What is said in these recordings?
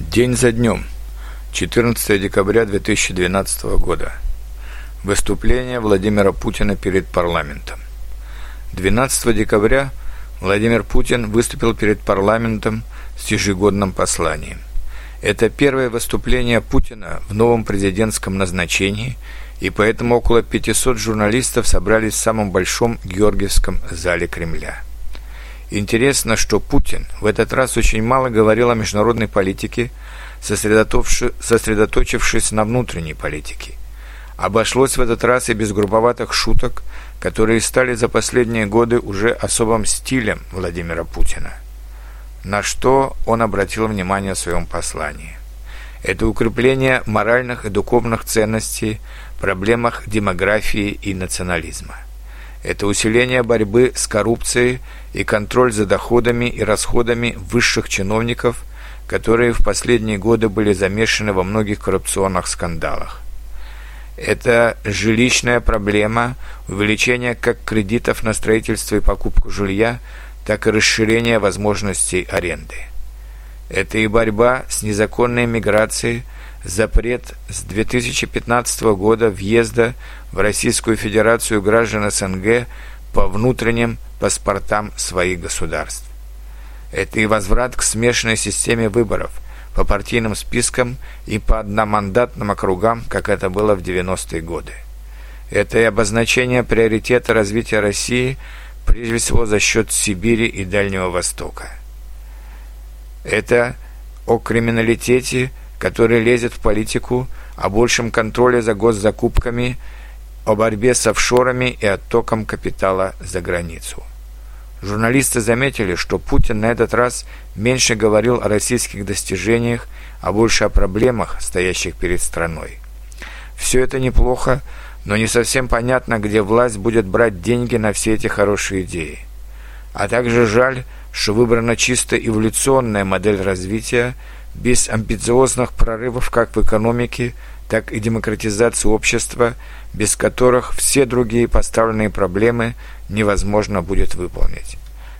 День за днем. 14 декабря 2012 года. Выступление Владимира Путина перед парламентом. 12 декабря Владимир Путин выступил перед парламентом с ежегодным посланием. Это первое выступление Путина в новом президентском назначении, и поэтому около 500 журналистов собрались в самом большом Георгиевском зале Кремля. Интересно, что Путин в этот раз очень мало говорил о международной политике, сосредоточившись на внутренней политике. Обошлось в этот раз и без грубоватых шуток, которые стали за последние годы уже особым стилем Владимира Путина. На что он обратил внимание в своем послании. Это укрепление моральных и духовных ценностей, проблемах демографии и национализма. Это усиление борьбы с коррупцией и контроль за доходами и расходами высших чиновников, которые в последние годы были замешаны во многих коррупционных скандалах. Это жилищная проблема, увеличение как кредитов на строительство и покупку жилья, так и расширение возможностей аренды. Это и борьба с незаконной миграцией, запрет с 2015 года въезда в Российскую Федерацию граждан СНГ по внутренним паспортам своих государств. Это и возврат к смешанной системе выборов по партийным спискам и по одномандатным округам, как это было в 90-е годы. Это и обозначение приоритета развития России прежде всего за счет Сибири и Дальнего Востока. Это о криминалитете, который лезет в политику, о большем контроле за госзакупками, о борьбе с офшорами и оттоком капитала за границу. Журналисты заметили, что Путин на этот раз меньше говорил о российских достижениях, а больше о проблемах, стоящих перед страной. Все это неплохо, но не совсем понятно, где власть будет брать деньги на все эти хорошие идеи. А также жаль, что выбрана чисто эволюционная модель развития, без амбициозных прорывов как в экономике, так и демократизации общества, без которых все другие поставленные проблемы невозможно будет выполнить.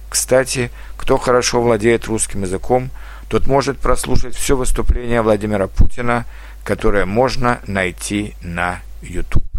Кстати, кто хорошо владеет русским языком, тот может прослушать все выступление Владимира Путина, которое можно найти на YouTube.